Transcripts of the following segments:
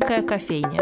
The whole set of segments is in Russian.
Шумерийская кофейня.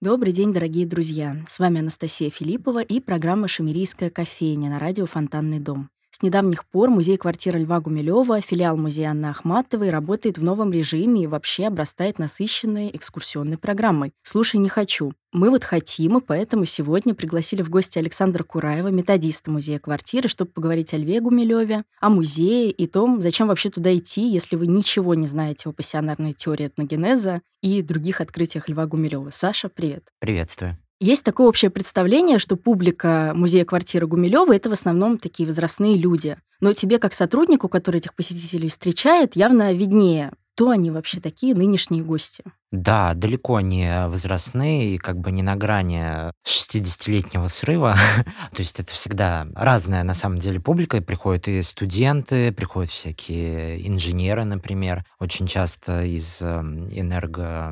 Добрый день, дорогие друзья! С вами Анастасия Филиппова и программа «Шумерийская кофейня» на радио «Фонтанный дом». С недавних пор музей-квартира Льва Гумилева, филиал музея Анны Ахматовой, работает в новом режиме и вообще обрастает насыщенной экскурсионной программой. «Слушай, не хочу». Мы вот хотим, и поэтому сегодня пригласили в гости Александра Кураева, методиста музея квартиры, чтобы поговорить о Льве Гумилеве, о музее и том, зачем вообще туда идти, если вы ничего не знаете о пассионарной теории этногенеза и других открытиях Льва Гумилева. Саша, привет. Приветствую. Есть такое общее представление, что публика музея квартиры Гумилева это в основном такие возрастные люди. Но тебе, как сотруднику, который этих посетителей встречает, явно виднее, кто они вообще такие нынешние гости. Да, далеко не возрастные и как бы не на грани 60-летнего срыва. То есть это всегда разная на самом деле публика. Приходят и студенты, приходят всякие инженеры, например, очень часто из эм, энерго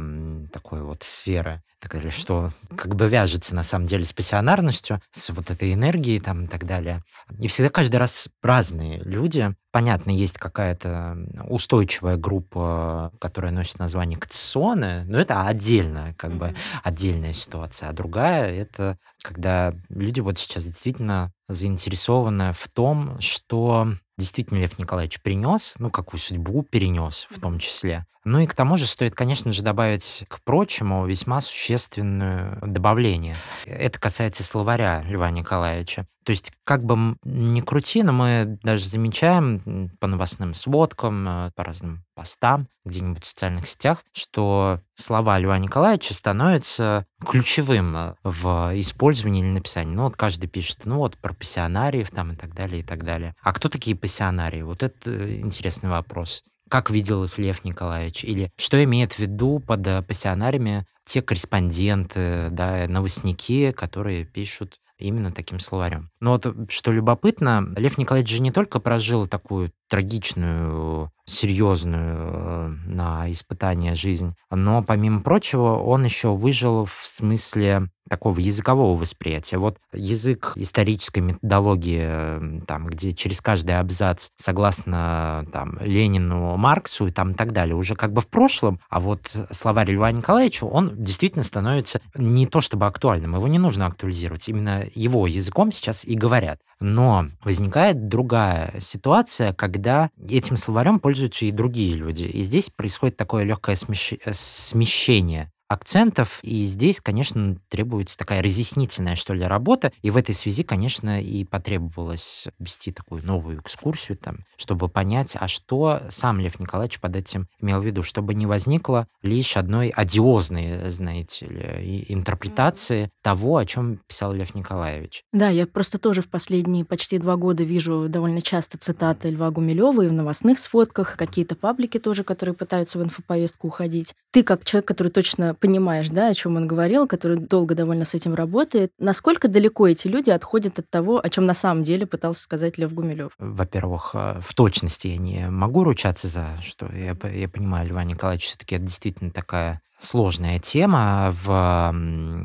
такой вот сферы так что как бы вяжется на самом деле с пассионарностью, с вот этой энергией там и так далее. И всегда каждый раз разные люди. Понятно, есть какая-то устойчивая группа, которая носит название катационная, но это отдельная, как mm-hmm. бы отдельная ситуация. А другая — это когда люди вот сейчас действительно заинтересованы в том, что действительно Лев Николаевич принес, ну, какую судьбу перенес в том числе. Ну и к тому же стоит, конечно же, добавить к прочему весьма существенное добавление. Это касается словаря Льва Николаевича. То есть, как бы ни крути, но мы даже замечаем по новостным сводкам, э, по разным постам где-нибудь в социальных сетях, что слова Льва Николаевича становятся ключевым э, в использовании или написании. Ну вот каждый пишет, ну вот про пассионариев там и так далее, и так далее. А кто такие пассионарии? Вот это интересный вопрос как видел их Лев Николаевич, или что имеет в виду под э, пассионариями те корреспонденты, да, новостники, которые пишут именно таким словарем. Но вот что любопытно, Лев Николаевич же не только прожил такую трагичную, серьезную э, на испытание жизнь, но, помимо прочего, он еще выжил в смысле такого языкового восприятия. Вот язык исторической методологии, там, где через каждый абзац, согласно там, Ленину, Марксу и там и так далее, уже как бы в прошлом, а вот словарь Льва Николаевича, он действительно становится не то чтобы актуальным, его не нужно актуализировать, именно его языком сейчас и говорят. Но возникает другая ситуация, когда этим словарем пользуются и другие люди. И здесь происходит такое легкое смещение акцентов. И здесь, конечно, требуется такая разъяснительная, что ли, работа. И в этой связи, конечно, и потребовалось вести такую новую экскурсию, там, чтобы понять, а что сам Лев Николаевич под этим имел в виду, чтобы не возникло лишь одной одиозной, знаете ли, интерпретации того, о чем писал Лев Николаевич. Да, я просто тоже в последние почти два года вижу довольно часто цитаты Льва Гумилева и в новостных сводках, какие-то паблики тоже, которые пытаются в инфоповестку уходить. Ты, как человек, который точно понимаешь, да, о чем он говорил, который долго довольно с этим работает. Насколько далеко эти люди отходят от того, о чем на самом деле пытался сказать Лев Гумилев? Во-первых, э, в точности я не могу ручаться за, что я, я понимаю, Льва Николаевич все-таки это действительно такая сложная тема в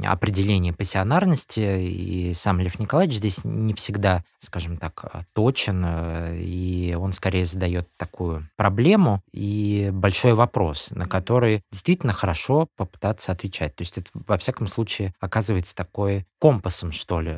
определении пассионарности, и сам Лев Николаевич здесь не всегда, скажем так, э, точен, э, и он скорее задает такую проблему и большой вопрос, на который действительно хорошо попытаться отвечать. То есть это, во всяком случае, оказывается такой компасом, что ли,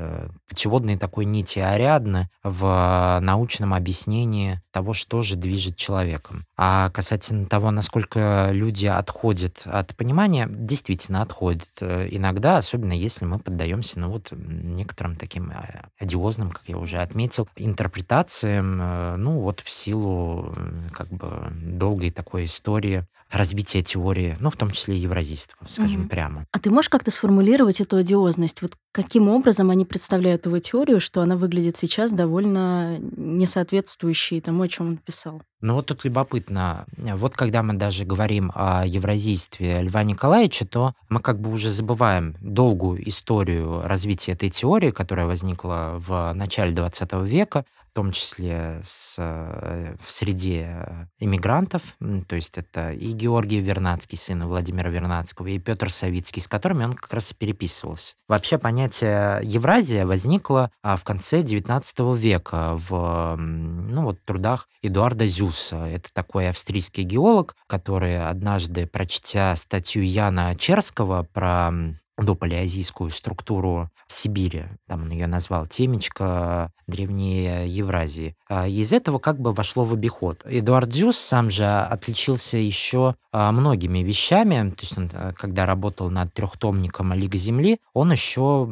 путеводной такой нити Ариадны в научном объяснении того, что же движет человеком. А касательно того, насколько люди отходят от понимания, действительно отходят э, иногда, особенно если мы поддаемся, ну вот, некоторым таким э, одиозным, как я уже отметил, интерпретациям, э, ну вот в силу как бы долгой такой истории развития теории, ну, в том числе евразийства, скажем угу. прямо. А ты можешь как-то сформулировать эту одиозность? Вот каким образом они представляют его теорию, что она выглядит сейчас довольно несоответствующей тому, о чем он писал? Ну вот тут любопытно. Вот когда мы даже говорим о евразийстве Льва Николаевича, то мы как бы уже забываем долгую историю развития этой теории, которая возникла в начале 20 века, в том числе с, э, в среде иммигрантов, то есть это и Георгий Вернадский, сын Владимира Вернадского, и Петр Савицкий, с которыми он как раз и переписывался. Вообще понятие Евразия возникло а, в конце XIX века в ну, вот, трудах Эдуарда Зюса. Это такой австрийский геолог, который однажды, прочтя статью Яна Черского про допалеозийскую структуру Сибири, там он ее назвал темечко древней Евразии. А из этого как бы вошло в обиход. Эдуард Дзюс сам же отличился еще а, многими вещами. То есть он, а, когда работал над трехтомником Лига Земли, он еще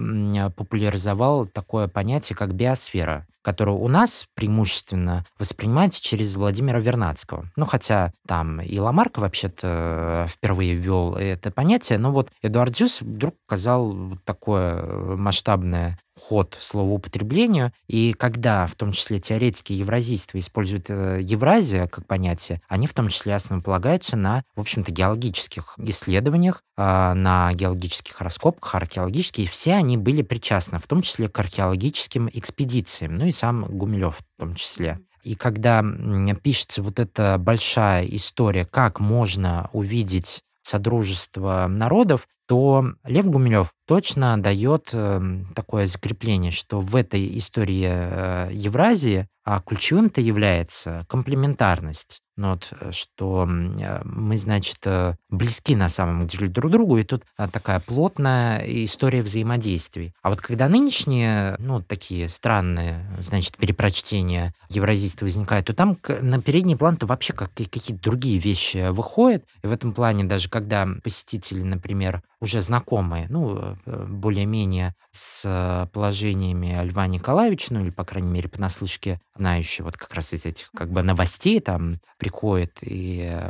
популяризовал такое понятие, как биосфера которую у нас преимущественно воспринимается через Владимира Вернадского. Ну, хотя там и Ламарк вообще-то впервые ввел это понятие, но вот Эдуард Дюс вдруг сказал такое масштабное ход словоупотреблению. И когда, в том числе, теоретики евразийства используют э, Евразия как понятие, они в том числе основополагаются на, в общем-то, геологических исследованиях, а, на геологических раскопках, археологических, и все они были причастны, в том числе к археологическим экспедициям, ну и сам Гумилев в том числе. И когда пишется вот эта большая история, как можно увидеть Содружество народов, то Лев Гумилев точно дает э, такое закрепление, что в этой истории э, Евразии а ключевым-то является комплементарность. Ну, вот, э, что э, мы, значит, э, близки на самом деле друг другу, и тут такая плотная история взаимодействий. А вот когда нынешние, ну, такие странные, значит, перепрочтения евразийства возникают, то там на передний план-то вообще как, какие-то другие вещи выходят. И в этом плане даже когда посетители, например, уже знакомые, ну, более-менее с положениями Льва Николаевича, ну, или, по крайней мере, понаслышке знающие вот как раз из этих как бы новостей там приходит и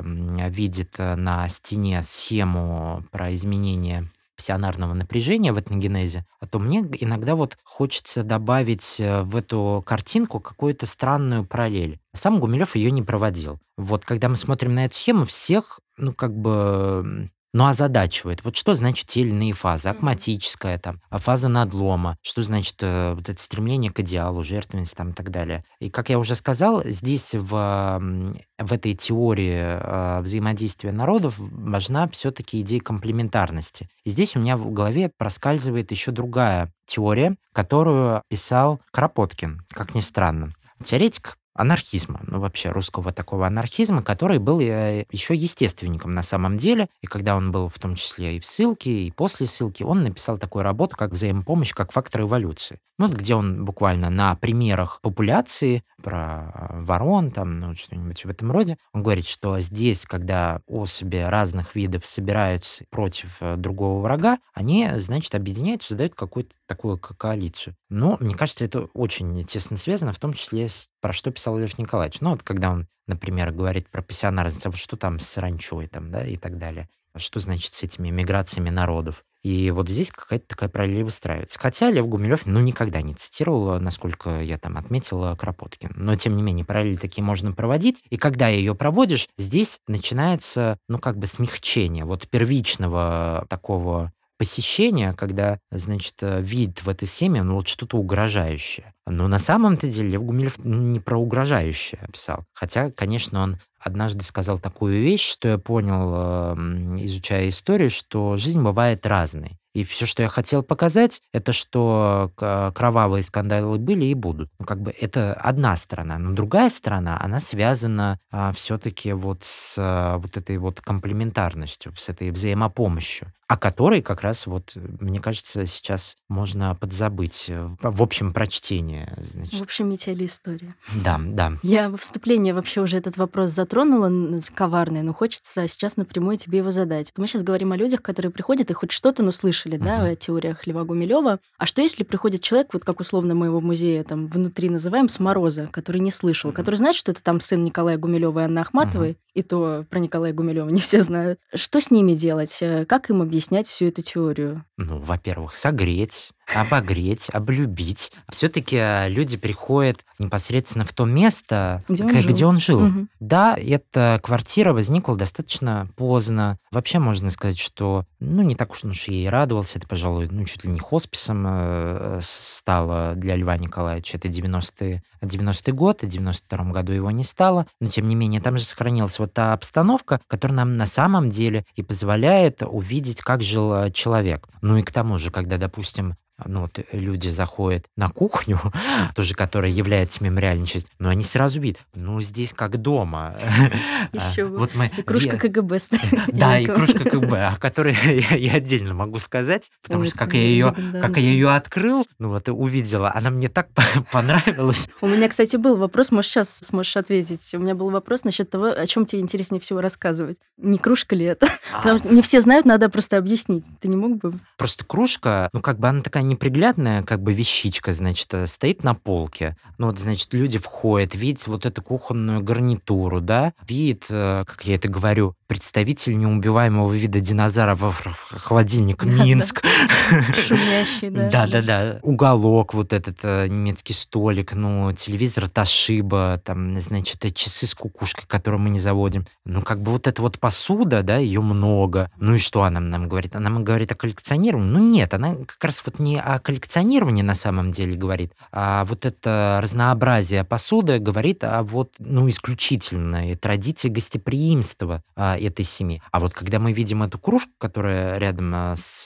видит э, на стене схему про изменение пассионарного напряжения в этногенезе, а то мне иногда вот хочется добавить э, в эту картинку какую-то странную параллель. Сам Гумилев ее не проводил. Вот когда мы смотрим на эту схему, всех, ну, как бы но озадачивает. Вот что значит те или иные фазы? Акматическая там, а фаза надлома, что значит э, вот это стремление к идеалу, жертвенность там и так далее. И как я уже сказал, здесь в, в этой теории э, взаимодействия народов важна все-таки идея комплементарности. И здесь у меня в голове проскальзывает еще другая теория, которую писал Кропоткин, как ни странно. Теоретик анархизма, ну вообще русского такого анархизма, который был э, еще естественником на самом деле. И когда он был в том числе и в ссылке, и после ссылки, он написал такую работу, как «Взаимопомощь как фактор эволюции». Ну, вот где он буквально на примерах популяции про ворон, там, ну, что-нибудь в этом роде, он говорит, что здесь, когда особи разных видов собираются против э, другого врага, они, значит, объединяются, создают какую-то такую коалицию. Но, мне кажется, это очень тесно связано, в том числе с про что писал Лев Николаевич. Ну, вот когда он, например, говорит про пассионарность, а вот что там с ранчой там, да, и так далее. Что значит с этими миграциями народов? И вот здесь какая-то такая параллель выстраивается. Хотя Лев Гумилев, ну, никогда не цитировал, насколько я там отметила, Кропоткин. Но, тем не менее, параллели такие можно проводить. И когда ее проводишь, здесь начинается, ну, как бы смягчение вот первичного такого посещения, когда, значит, э, вид в этой схеме, ну, вот что-то угрожающее. Но на самом-то деле Лев Гумилев не про угрожающее писал. Хотя, конечно, он однажды сказал такую вещь, что я понял, эм, изучая историю, что жизнь бывает разной. И все, что я хотел показать, это что кровавые скандалы были и будут. Ну, как бы это одна сторона. Но другая сторона, она связана а, все-таки вот с а, вот этой вот комплементарностью, с этой взаимопомощью о которой как раз вот, мне кажется, сейчас можно подзабыть э, в общем прочтении. Значит. В общем метели история. Да, да. Я в вступлении вообще уже этот вопрос затронула, коварный, но хочется сейчас напрямую тебе его задать. Мы сейчас говорим о людях, которые приходят и хоть что-то, но слышали, uh-huh. да, о теориях Льва Гумилева. А что если приходит человек, вот как условно мы его в музее там внутри называем, с Мороза, который не слышал, uh-huh. который знает, что это там сын Николая Гумилева и Анны Ахматовой, uh-huh. и то про Николая Гумилева не все знают. Что с ними делать? Как им объяснять всю эту теорию? Ну, во-первых, согреть, обогреть, облюбить. Все-таки э, люди приходят непосредственно в то место, Где он к- жил. где он жил. Мгм. Да, эта квартира возникла достаточно поздно. Вообще можно сказать, что ну не так уж уж я и радовался. Это, пожалуй, ну чуть ли не хосписом э, стало для Льва Николаевича. Это 90-е 90 год, и в 92 году его не стало. Но, тем не менее, там же сохранилась вот та обстановка, которая нам на самом деле и позволяет увидеть, как жил э, человек. Ну и к тому же, когда, допустим, ну вот люди заходят на кухню, тоже которая является мемориальной частью, но они сразу видят, ну здесь как дома. Бы. Вот мы И кружка КГБ да, и кружка КБ, о которой я, отдельно могу сказать, потому что как я ее, как я ее открыл, ну вот и увидела, она мне так понравилась. У меня, кстати, был вопрос, может, сейчас сможешь ответить. У меня был вопрос насчет того, о чем тебе интереснее всего рассказывать. Не кружка ли это? Потому что не все знают, надо просто объяснить. Ты не мог бы? Просто кружка, ну, как бы она такая неприглядная, как бы вещичка, значит, э, стоит на полке. Ну, вот, значит, люди входят, видят вот эту кухонную гарнитуру, да, видят, э, как я это говорю, представитель неубиваемого вида динозавров в холодильник. Минск. Шумящий, да. Да, да, да. Уголок, вот этот э, немецкий столик, ну, телевизор Ташиба, там, значит, э, часы с кукушкой, которые мы не заводим. Ну, как бы вот эта вот посуда, да, ее много. Ну и что она нам говорит? Она нам говорит о коллекционировании? Ну нет, она как раз вот не о коллекционировании на самом деле говорит, а вот это разнообразие посуды говорит о вот, ну, исключительной традиции гостеприимства а, этой семьи. А вот когда мы видим эту кружку, которая рядом а, с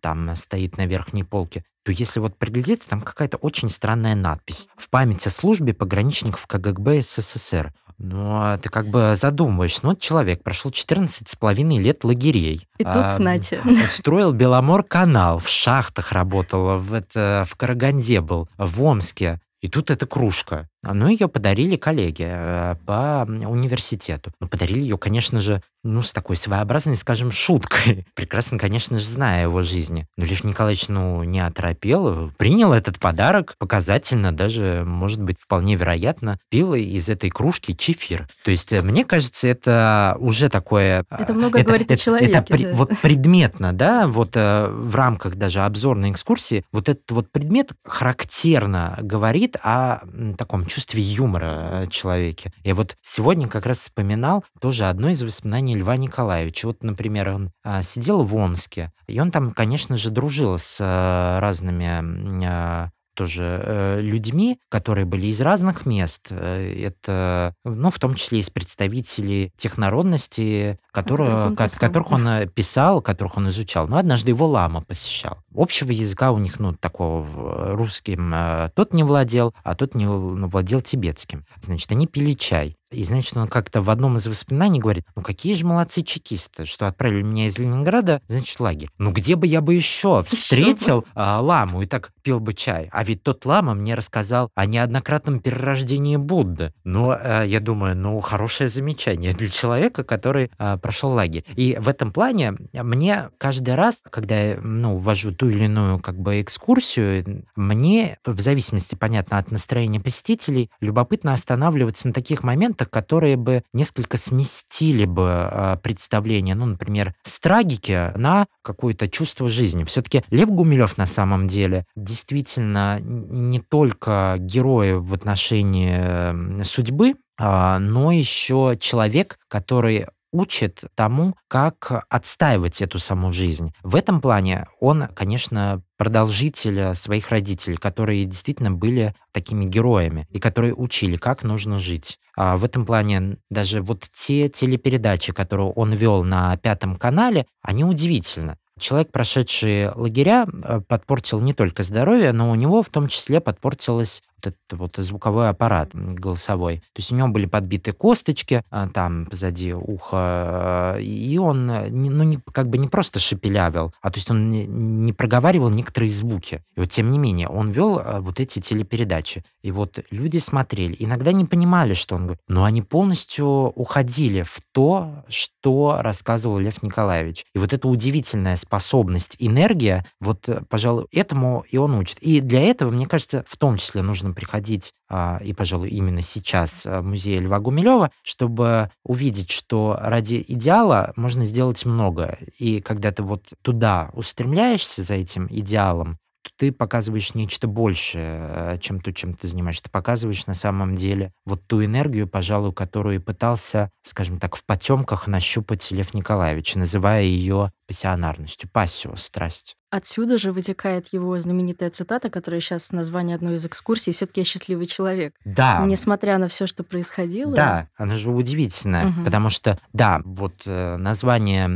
там стоит на верхней полке, то если вот приглядеться, там какая-то очень странная надпись. В память о службе пограничников КГБ СССР. Ну, а ты как бы задумываешь, ну, вот человек прошел 14 с половиной лет лагерей. И тут, а, Натя. Строил Беломор-канал, в шахтах работал, в, это, в Караганде был, в Омске. И тут эта кружка. Ну, ее подарили коллеги э, по университету. Ну, подарили ее, конечно же, ну, с такой своеобразной, скажем, шуткой. Прекрасно, конечно же, зная его жизни. Но Лев Николаевич, ну, не оторопел, принял этот подарок показательно, даже, может быть, вполне вероятно, пил из этой кружки чефир. То есть, э, мне кажется, это уже такое... э, Это много говорит о человеке, Это при- да. вот предметно, да, вот э, в рамках даже обзорной экскурсии, вот этот вот предмет характерно говорит о таком чувстве юмора э, человеке. Я вот сегодня как раз вспоминал тоже одно из воспоминаний Льва Николаевича. Вот, например, он а, сидел в Омске, и он там, конечно же, дружил с э, разными м, а, тоже э, людьми, которые были из разных мест. Э, Это, ну, в том числе из представителей тех народностей, которых которые, он писал. которых он писал, которых он изучал. Но однажды его лама посещал. Общего языка у них, ну, такого э, русским тот не владел, а тот не в- владел тибетским. Значит, они пили чай. И, значит, он как-то в одном из воспоминаний говорит, ну какие же молодцы чекисты, что отправили меня из Ленинграда, значит, лагерь. Ну где бы я бы еще встретил а, ламу и так пил бы чай? А ведь тот лама мне рассказал о неоднократном перерождении Будды. Ну, э, я думаю, ну, хорошее замечание для человека, который а, прошел лагерь. И в этом плане мне каждый раз, когда я, ну, ввожу ту или иную как бы экскурсию, мне, в зависимости, понятно, от настроения посетителей, любопытно останавливаться на таких моментах, которые бы несколько сместили бы а, представление, ну, например, с трагики на какое-то чувство жизни. Все-таки Лев Гумилев на самом деле действительно не только герой в отношении судьбы, а, но еще человек, который учит тому, как отстаивать эту саму жизнь. В этом плане он, конечно, продолжитель своих родителей, которые действительно были такими героями и которые учили, как нужно жить. А в этом плане даже вот те телепередачи, которые он вел на Пятом канале, они удивительны. Человек, прошедший лагеря, э, подпортил не только здоровье, но у него в том числе подпортилось вот этот вот звуковой аппарат голосовой. То есть у него были подбиты косточки, а, там позади уха, э, и он э, ну, не, как бы не просто шепелявил, а то есть он не, не проговаривал некоторые звуки. И вот тем не менее он вел э, вот эти телепередачи. И вот люди смотрели, иногда не понимали, что он говорит, но они полностью уходили в то, что рассказывал Лев Николаевич. И вот эта удивительная способность, энергия, вот, пожалуй, этому и он учит. И для этого, мне кажется, в том числе нужно приходить, а, и, пожалуй, именно сейчас а, в музей Льва Гумилева, чтобы увидеть, что ради идеала можно сделать много. И когда ты вот туда устремляешься за этим идеалом, ты показываешь нечто большее, чем то, чем ты занимаешься. Ты показываешь на самом деле вот ту энергию, пожалуй, которую пытался, скажем так, в потемках нащупать Лев Николаевич, называя ее пассионарностью, пассио, страсть. Отсюда же вытекает его знаменитая цитата, которая сейчас название одной из экскурсий «Все-таки я счастливый человек». Да. Несмотря на все, что происходило. Да, она же удивительная, угу. потому что, да, вот э, название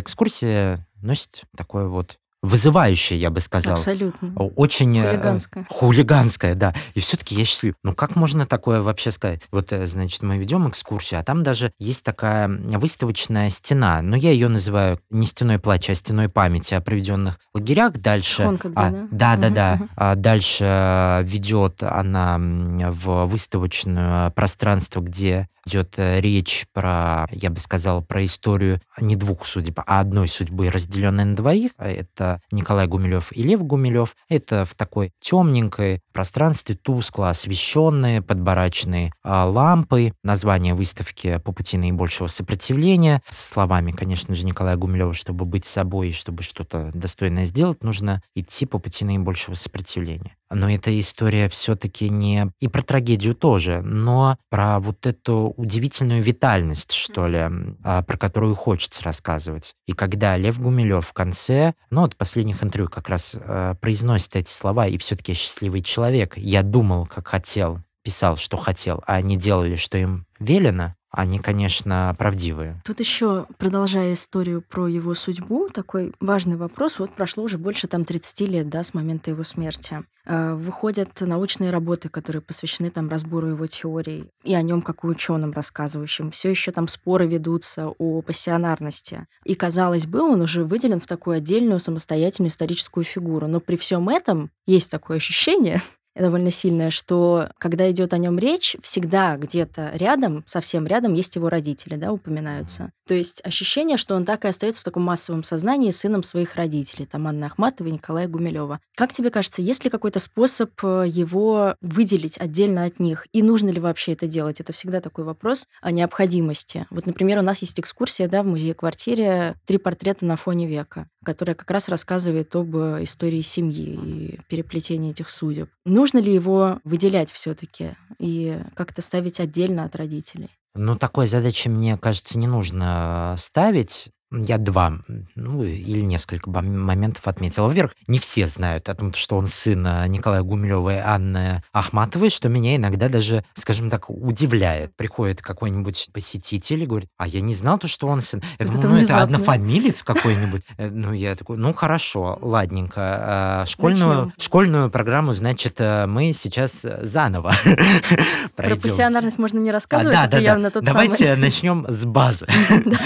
экскурсии носит такое вот вызывающее, я бы сказал. Абсолютно. Очень... Э, хулиганское. Хулиганское, да. И все-таки я счастлив. Ну как можно такое вообще сказать? Вот, э, значит, мы ведем экскурсию, а там даже есть такая выставочная стена. Но я ее называю не стеной плача, а стеной памяти о проведенных лагерях. Дальше... Шхонка где, а, да? Да, да, да. Угу. А дальше э, ведет она в выставочное пространство, где идет речь про, я бы сказал, про историю не двух судеб, а одной судьбы, разделенной на двоих. Это Николай Гумилев и Лев Гумилев. Это в такой темненькой пространстве, тускло освещенные, подбараченные а, лампы. Название выставки «По пути наибольшего сопротивления». С словами, конечно же, Николая Гумилева, чтобы быть собой и чтобы что-то достойное сделать, нужно идти по пути наибольшего сопротивления. Но эта история все-таки не... И про трагедию тоже, но про вот эту удивительную витальность, что ли, а, про которую хочется рассказывать. И когда Лев Гумилев в конце, ну, вот последних интервью как раз э, произносит эти слова, и все-таки я счастливый человек, я думал, как хотел, писал, что хотел, а они делали, что им велено, они, конечно, правдивые. Тут еще, продолжая историю про его судьбу, такой важный вопрос. Вот прошло уже больше там 30 лет, да, с момента его смерти. А, выходят научные работы, которые посвящены там разбору его теорий и о нем как о ученом рассказывающем. Все еще там споры ведутся о пассионарности. И, казалось бы, он уже выделен в такую отдельную самостоятельную историческую фигуру. Но при всем этом есть такое ощущение, довольно сильное, что когда идет о нем речь, всегда где-то рядом, совсем рядом есть его родители, да, упоминаются. То есть ощущение, что он так и остается в таком массовом сознании сыном своих родителей, там Анны Ахматовой и Николая Гумилева. Как тебе кажется, есть ли какой-то способ э, его выделить отдельно от них? И нужно ли вообще это делать? Это всегда такой вопрос о необходимости. Вот, например, у нас есть экскурсия да, в музее-квартире «Три портрета на фоне века», которая как раз рассказывает об истории семьи и переплетении этих судеб. Нужно ли его выделять все-таки и как-то ставить отдельно от родителей? Ну, такой задачи, мне кажется, не нужно ставить. Я два, ну, или несколько моментов отметил. Во-первых, не все знают о том, что он сын а, Николая Гумилева и Анны Ахматовой, что меня иногда даже, скажем так, удивляет. Приходит какой-нибудь посетитель и говорит, а я не знал, то, что он сын. Я думаю, ну, это однофамилец какой-нибудь. Э, ну, я такой, ну, хорошо, ладненько. А, школьную, школьную программу, значит, э, мы сейчас заново Про пассионарность можно не рассказывать, а, да, это явно тот Давайте начнем с базы.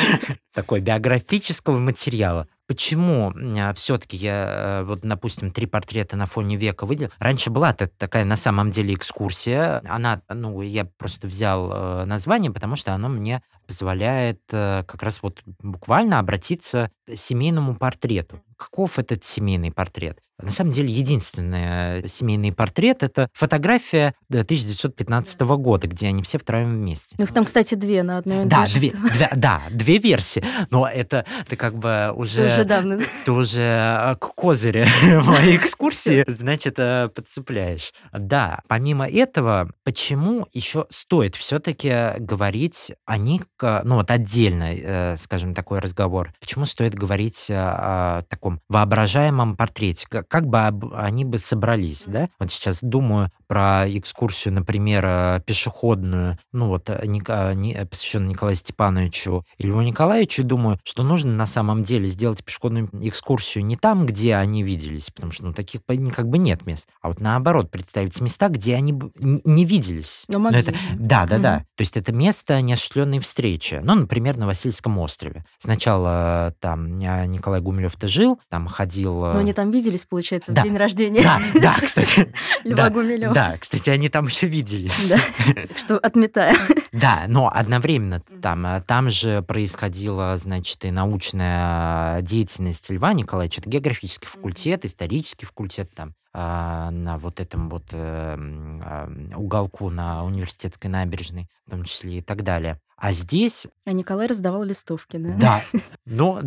Такой биографического материала. Почему а, все-таки я, э, вот, допустим, три портрета на фоне века выделил? Раньше была такая на самом деле экскурсия. Она, ну, я просто взял э, название, потому что оно мне позволяет э, как раз вот буквально обратиться к семейному портрету. Каков этот семейный портрет? На самом деле, единственный семейный портрет — это фотография 1915 года, где они все втроем вместе. Ну, их там, кстати, две на одной Да, две, две, да, две версии. Но это ты как бы уже... Ты уже давно. Ты уже а, к козыре моей экскурсии, значит, э, подцепляешь. Да, помимо этого, почему еще стоит все-таки говорить о них, ну вот отдельно, э, скажем, такой разговор, почему стоит говорить о таком воображаемом портрете, как бы они бы собрались, да? Вот сейчас думаю про экскурсию, например, э, пешеходную, ну вот, э, Ника, не, э, посвященную Николаю Степановичу и Льву Николаевичу, думаю, что нужно на самом деле сделать пешеходную экскурсию не там, где они виделись, потому что, ну, таких как бы нет мест, а вот наоборот, представить места, где они не виделись. Но могли. это, да, да, mm-hmm. да. То есть это место неосуществленной встречи. Ну, например, на Васильском острове. Сначала там Николай Гумилев-то жил, там ходил... Но они там виделись, получается, да. в день рождения. Да, да, кстати. Льва Гумилева. Да, кстати, они там еще виделись. Да, что отметаем. Да, но одновременно там, э, там же происходила, значит, и научная деятельность Льва Николаевича, это географический факультет, исторический факультет там. а, на вот этом вот э, а, уголку на университетской набережной, в том числе и так далее. А здесь... А Николай раздавал листовки, да? Да. Ну,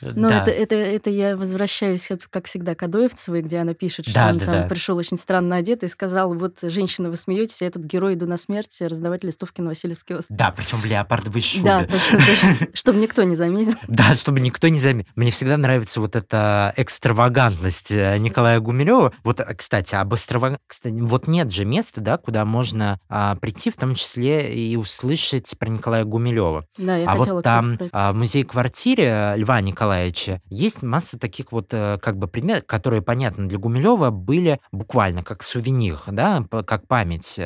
Но это, это, это я возвращаюсь, как всегда, к Адоевцевой, где она пишет, что он там пришел очень странно одет и сказал, вот, женщина, вы смеетесь, я тут герой, иду на смерть, раздавать листовки на Васильевский остров. Да, причем в леопардовой шубе. Да, точно, точно. Чтобы никто не заметил. Да, чтобы никто не заметил. Мне всегда нравится вот эта экстравагантность э, Николая Гумилева. Вот, э, кстати, об экстравагантности... Вот нет же места, да, куда можно а, прийти, в том числе и услышать про Николая Гумилева. Да, я а хотела, вот там кстати, в музее-квартире Льва Николаевича есть масса таких вот э, как бы предметов, которые, понятно, для Гумилева были буквально как сувенир, да, как память.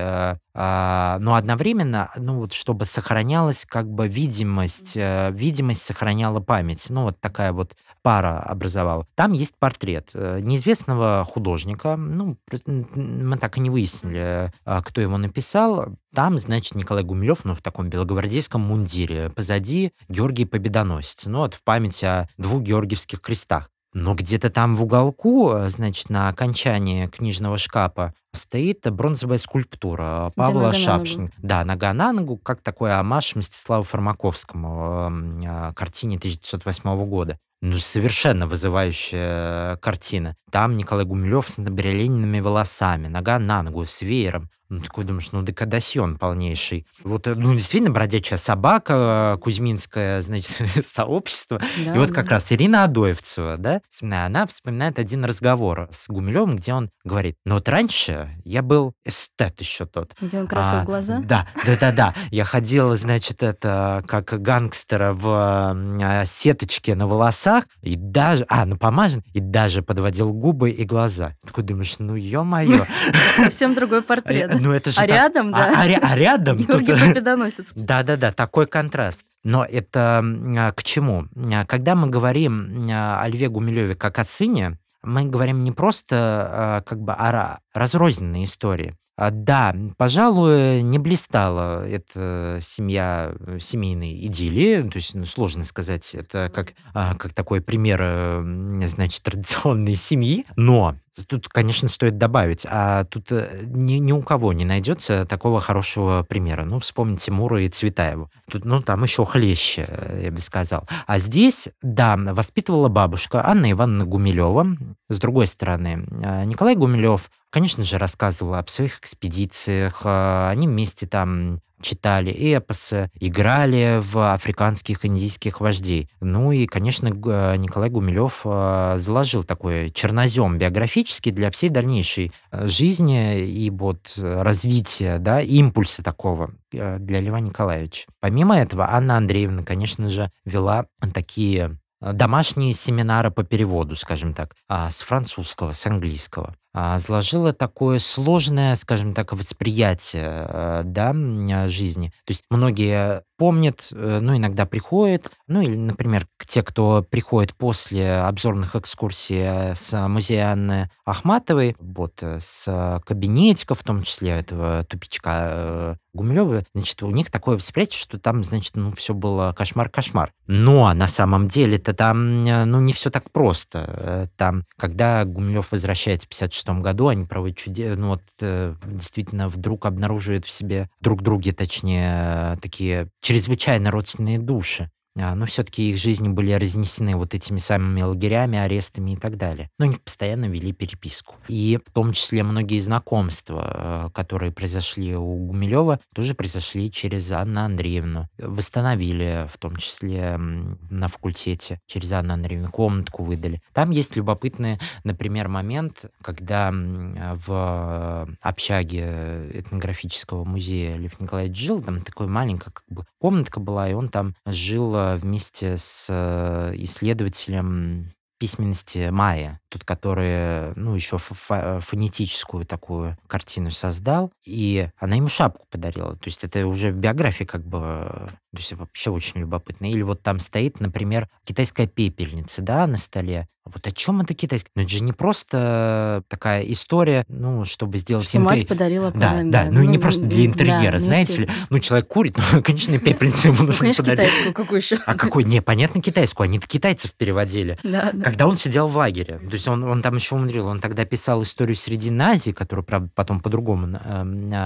А, но одновременно, ну вот, чтобы сохранялась как бы видимость, э, видимость сохраняла память. Ну вот такая вот пара образовала. Там есть портрет э, неизвестного художника. Ну, мы так и не выяснили, э, кто его написал. Там, значит, Николай Гумилев, ну, в таком белогвардейском мундире. Позади Георгий Победоносец. Ну, вот в память о двух георгиевских крестах. Но где-то там в уголку, э, значит, на окончании книжного шкафа стоит бронзовая скульптура Павла. Шапшина. Да, нога на ногу, как такой амаш Мстиславу Фармаковскому м, а, картине 1908 года. Ну, совершенно вызывающая картина. Там Николай Гумилев с набережными волосами, нога на ногу, с веером. Ну, такой думаешь, ну, декадасьон полнейший. Вот, э, ну, действительно, бродячая собака, э, кузьминское, значит, сообщество. Да, И вот да. как раз Ирина Адоевцева, да, вспоминая, она вспоминает один разговор с Гумилевым, где он говорит, ну вот раньше я был эстет еще тот. Где он красил А, глаза? Да, да, да, да. Я ходил, значит, это как гангстера в а, сеточке на волосах, и даже, а, напомажен, и даже подводил губы и глаза. Такой думаешь, ну ё-моё. Совсем другой портрет. Ну это же А так- рядом, а- да. а ря- а рядом тут, Георгий Победоносец. да-да-да, такой контраст. Но это а, к чему? А, Когда мы говорим а, о Льве Гумилеве как о сыне, мы говорим не просто а, как бы о ра- разрозненной истории. А, Да, пожалуй, не блистала эта семья э, семейной идиллии, то есть ну, сложно сказать, это как, а, как такой пример, э, значит, традиционной семьи, но тут, конечно, стоит добавить, а тут э, ни, ни у кого не найдется такого хорошего примера. Ну, вспомните Мура и Цветаеву. Тут, ну, там еще хлеще, я бы сказал. А здесь, да, воспитывала бабушка Анна Ивановна Гумилева. С другой стороны, Николай Гумилев, конечно же, рассказывал об своих экспедициях. э, Они вместе там читали эпосы, играли в африканских индийских вождей. Ну и, конечно, э, Николай Гумилев э, заложил такой чернозем биографический для всей дальнейшей жизни и вот развития, да, импульса такого для Льва Николаевича. Помимо этого, Анна Андреевна, конечно же, вела такие домашние семинары по переводу, скажем так, а, с французского, с английского. А, Заложила такое сложное, скажем так, восприятие э, да, э, жизни. То есть многие помнят, э, ну, иногда приходят, ну, или, например, те, кто приходит после обзорных экскурсий э, с музея Анны Ахматовой, вот, с кабинетика, в том числе этого тупичка э, Гумилева, значит, у них такое восприятие, что там, значит, ну, все было кошмар-кошмар. Но на самом деле-то там, ну, не все так просто. Там, когда Гумилев возвращается в 56 году, они проводят чудес, ну, вот, э, действительно, вдруг обнаруживают в себе друг друге, точнее, э, такие чрезвычайно родственные души. А, Но все-таки их жизни были разнесены вот этими самыми лагерями, арестами и так далее. Но они постоянно вели переписку. И в том числе многие знакомства, э, которые произошли у Гумилева, тоже произошли через Анну Андреевну. Восстановили, в том числе на факультете, через Анну Андреевну комнатку выдали. Там есть любопытный, например, момент, когда в общаге этнографического музея Лев Николаевич жил, там такой маленькая как бы комнатка была, и он там жил вместе с э, исследователем письменности Майя, тот, который, ну, еще фо- фо- фонетическую такую картину создал, и она ему шапку подарила. То есть это уже в биографии как бы, э, то есть вообще очень любопытно. Или вот там стоит, например, китайская пепельница, да, на столе. Вот о чем это китайская? Ну, это же не просто такая история, ну, чтобы сделать Что мать интерьер- подарила Да, подарок, да, ну и не ну, просто ну, для да, интерьера, ну, знаете ли. Ну, человек курит, ну, конечно, пепельницу ему Ну, нужно конечно, подарить. китайскую, какую еще? А какой? Не, понятно, китайскую. Они китайцев переводили. Да, да. Когда он сидел в лагере. То есть есть он, он там еще умудрил, он тогда писал историю Срединной Азии, которую, правда, потом по-другому э,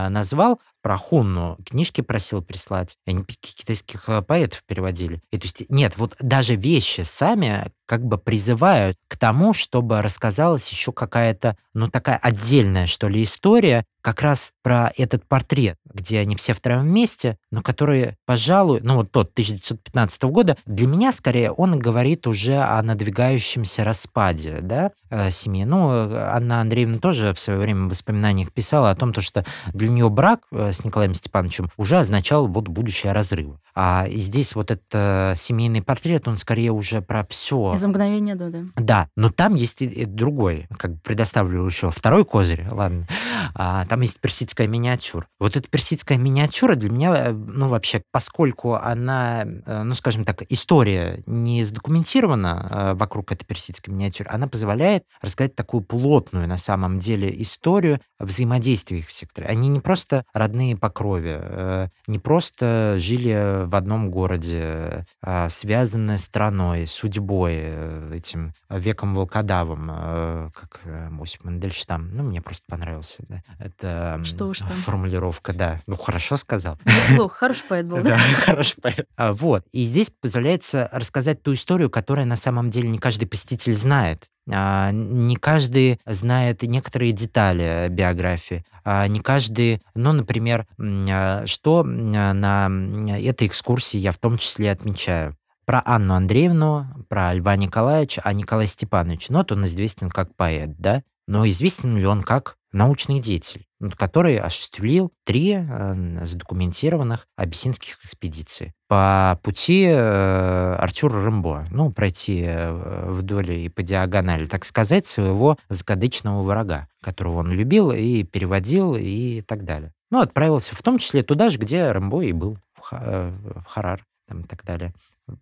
назвал, про Хунну книжки просил прислать, они китайских э, поэтов переводили. И то есть нет, вот даже вещи сами как бы призывают к тому, чтобы рассказалась еще какая-то, ну, такая отдельная, что ли, история как раз про этот портрет, где они все втроем вместе, но который, пожалуй, ну, вот тот 1915 года, для меня, скорее, он говорит уже о надвигающемся распаде, да, э, семьи. Ну, Анна Андреевна тоже в свое время в воспоминаниях писала о том, то, что для нее брак э, с Николаем Степановичем уже означал вот будущее разрыва. А здесь вот этот э, семейный портрет, он скорее уже про все. За мгновение до, да. Да, но там есть и, и другой, как бы предоставлю еще второй козырь, ладно. А, там есть персидская миниатюра. Вот эта персидская миниатюра для меня, э, ну вообще, поскольку она, э, ну скажем так, история не задокументирована вокруг этой персидской миниатюры, она позволяет рассказать такую плотную на самом деле историю взаимодействия их всех. Они не просто родные по крови, не просто жили в одном городе, а, связанная страной, судьбой, э, этим веком волкодавом, э, как э, Осип Мандельштам. Ну, мне просто понравился. Да. Это что уж там. формулировка, да. Ну, хорошо сказал. Неплохо, хороший поэт был, да? Да, хороший поэт. А, вот. И здесь позволяется рассказать ту историю, которая на самом деле не каждый посетитель знает. А, не каждый знает некоторые детали биографии. А, не каждый, ну, например, а, что на этой экскурсии я в том числе отмечаю. Про Анну Андреевну, про Льва Николаевича, а Николай Степанович, ну, вот он известен как поэт, да? Но известен ли он как научный деятель? Который осуществил три э, задокументированных абиссинских экспедиции. По пути э, Артюра Рымбо, ну, пройти э, вдоль и по диагонали, так сказать, своего закадычного врага, которого он любил и переводил и так далее. Ну, отправился в том числе туда же, где Рымбо и был, в Харар там, и так далее.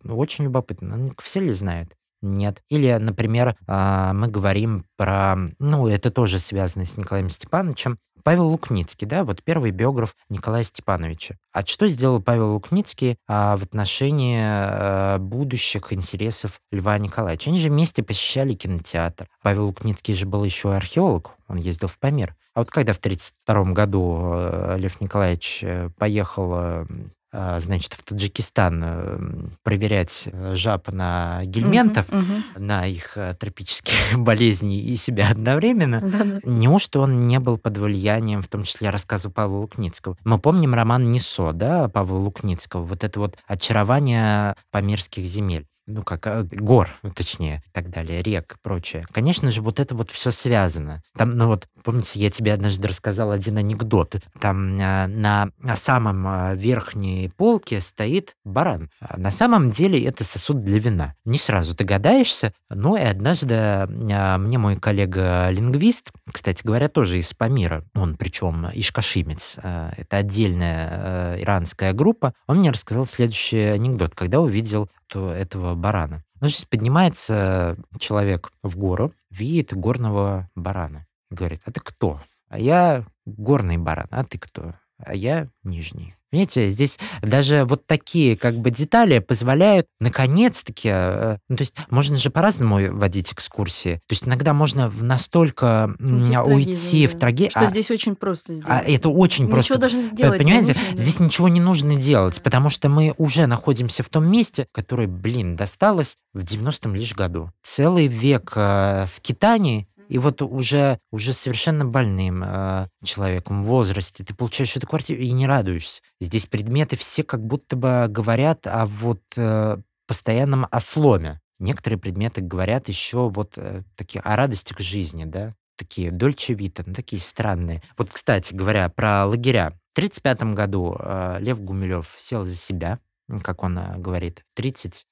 Очень любопытно. Ну, все ли знают? Нет. Или, например, а, мы говорим про, ну, это тоже связано с Николаем Степановичем, Павел Лукницкий, да, вот первый биограф Николая Степановича. А что сделал Павел Лукницкий а, в отношении а, будущих интересов Льва Николаевича? Они же вместе посещали кинотеатр. Павел Лукницкий же был еще археолог, он ездил в Памир. А вот когда в 1932 году э, Лев Николаевич э, поехал а, значит, в Таджикистан э, проверять э, жаб на гельментов, uh-huh, uh-huh. на их э, тропические болезни и себя одновременно, uh-huh. неужто он не был под влиянием, в том числе рассказа Павла Лукницкого? Мы помним роман «Несо», да, Павла Лукницкого, вот это вот очарование памирских земель ну как, а, гор, точнее, и так далее, рек и прочее. Конечно же, вот это вот все связано. Там, ну вот, помните, я тебе однажды рассказал один анекдот. Там а, на, на самом а, верхней полке стоит баран. На самом деле это сосуд для вина. Не сразу догадаешься, но и однажды а, мне мой коллега-лингвист, кстати говоря, тоже из Памира, он причем ишкашимец, а, это отдельная а, иранская группа, он мне рассказал следующий анекдот, когда увидел этого барана. Ну, здесь поднимается человек в гору, видит горного барана. Говорит, а ты кто? А я горный баран, а ты кто? А я нижний. Понимаете, здесь даже вот такие как бы детали позволяют наконец-таки, э, ну, то есть можно же по-разному водить экскурсии. То есть иногда можно в настолько уйти в уйти в трагедию. Что а, здесь очень просто сделать. А это очень ничего просто. Ничего даже сделать Понимаете, не нужно, здесь ничего не нужно делать, потому что мы уже находимся в том месте, которое, блин, досталось в 90-м лишь году. Целый век э, скитаний и вот уже, уже совершенно больным э, человеком в возрасте ты получаешь эту квартиру и не радуешься. Здесь предметы все как будто бы говорят о вот э, постоянном осломе. Некоторые предметы говорят еще вот э, такие о радостях жизни, да, такие дольче вита, ну, такие странные. Вот, кстати говоря, про лагеря. В 1935 году э, Лев Гумилев сел за себя, как он э, говорит, в 30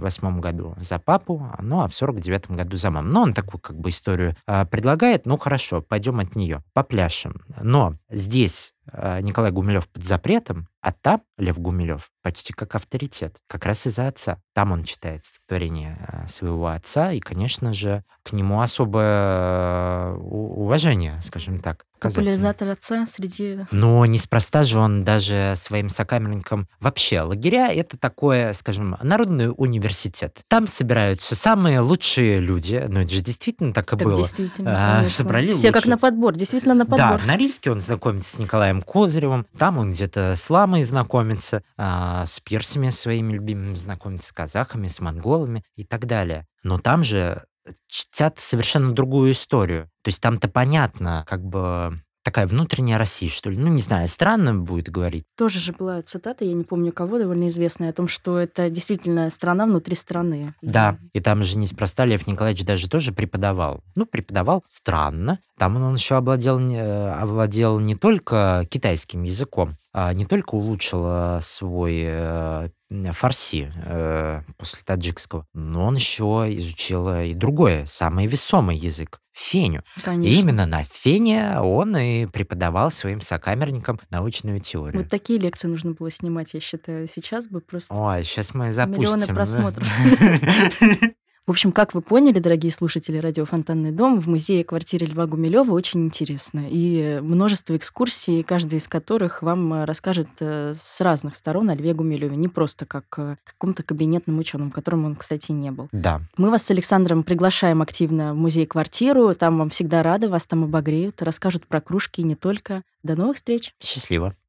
восьмом году за папу, ну а в сорок девятом году за маму. Но он такую как бы историю а, предлагает, ну хорошо, пойдем от нее, попляшем. Но здесь Николай Гумилев под запретом, а там Лев Гумилев почти как авторитет, как раз из-за отца. Там он читает стихотворение э, своего отца, и, конечно же, к нему особое уважение, скажем так. Популяризатор отца среди... Но неспроста же он даже своим сокамерникам... Вообще, лагеря — это такое, скажем, народный университет. Там собираются самые лучшие люди. Ну, это же действительно так и так было. действительно, а, собрали Все лучших. как на подбор, действительно на подбор. Да, в Норильске он знакомится с Николаем Козыревым. Там он где-то с Ламой знакомится, а, с персами своими любимыми знакомится, с казахами, с монголами и так далее. Но там же чтят совершенно другую историю. То есть там-то понятно, как бы такая внутренняя Россия, что ли. Ну, не знаю, странно будет говорить. Тоже же была цитата, я не помню кого, довольно известная, о том, что это действительно страна внутри страны. Да, и там же неспроста Лев Николаевич даже тоже преподавал. Ну, преподавал странно. Там он еще обладал, овладел не только китайским языком, а не только улучшил э, свой э, фарси э, после таджикского, но он еще изучил и другой, самый весомый язык феню. Конечно. И именно на фене он и преподавал своим сокамерникам научную теорию. Вот такие лекции нужно было снимать, я считаю. Сейчас бы просто... Ой, сейчас мы запустим. Миллионы просмотров. В общем, как вы поняли, дорогие слушатели радио «Фонтанный дом», в музее квартиры Льва Гумилева очень интересно. И множество экскурсий, каждая из которых вам расскажет э, с разных сторон о Льве Гумилеве. Не просто как э, каком-то кабинетном ученом, которым он, кстати, не был. Да. Мы вас с Александром приглашаем активно в музей-квартиру. Там вам всегда рады, вас там обогреют, расскажут про кружки и не только. До новых встреч. Счастливо.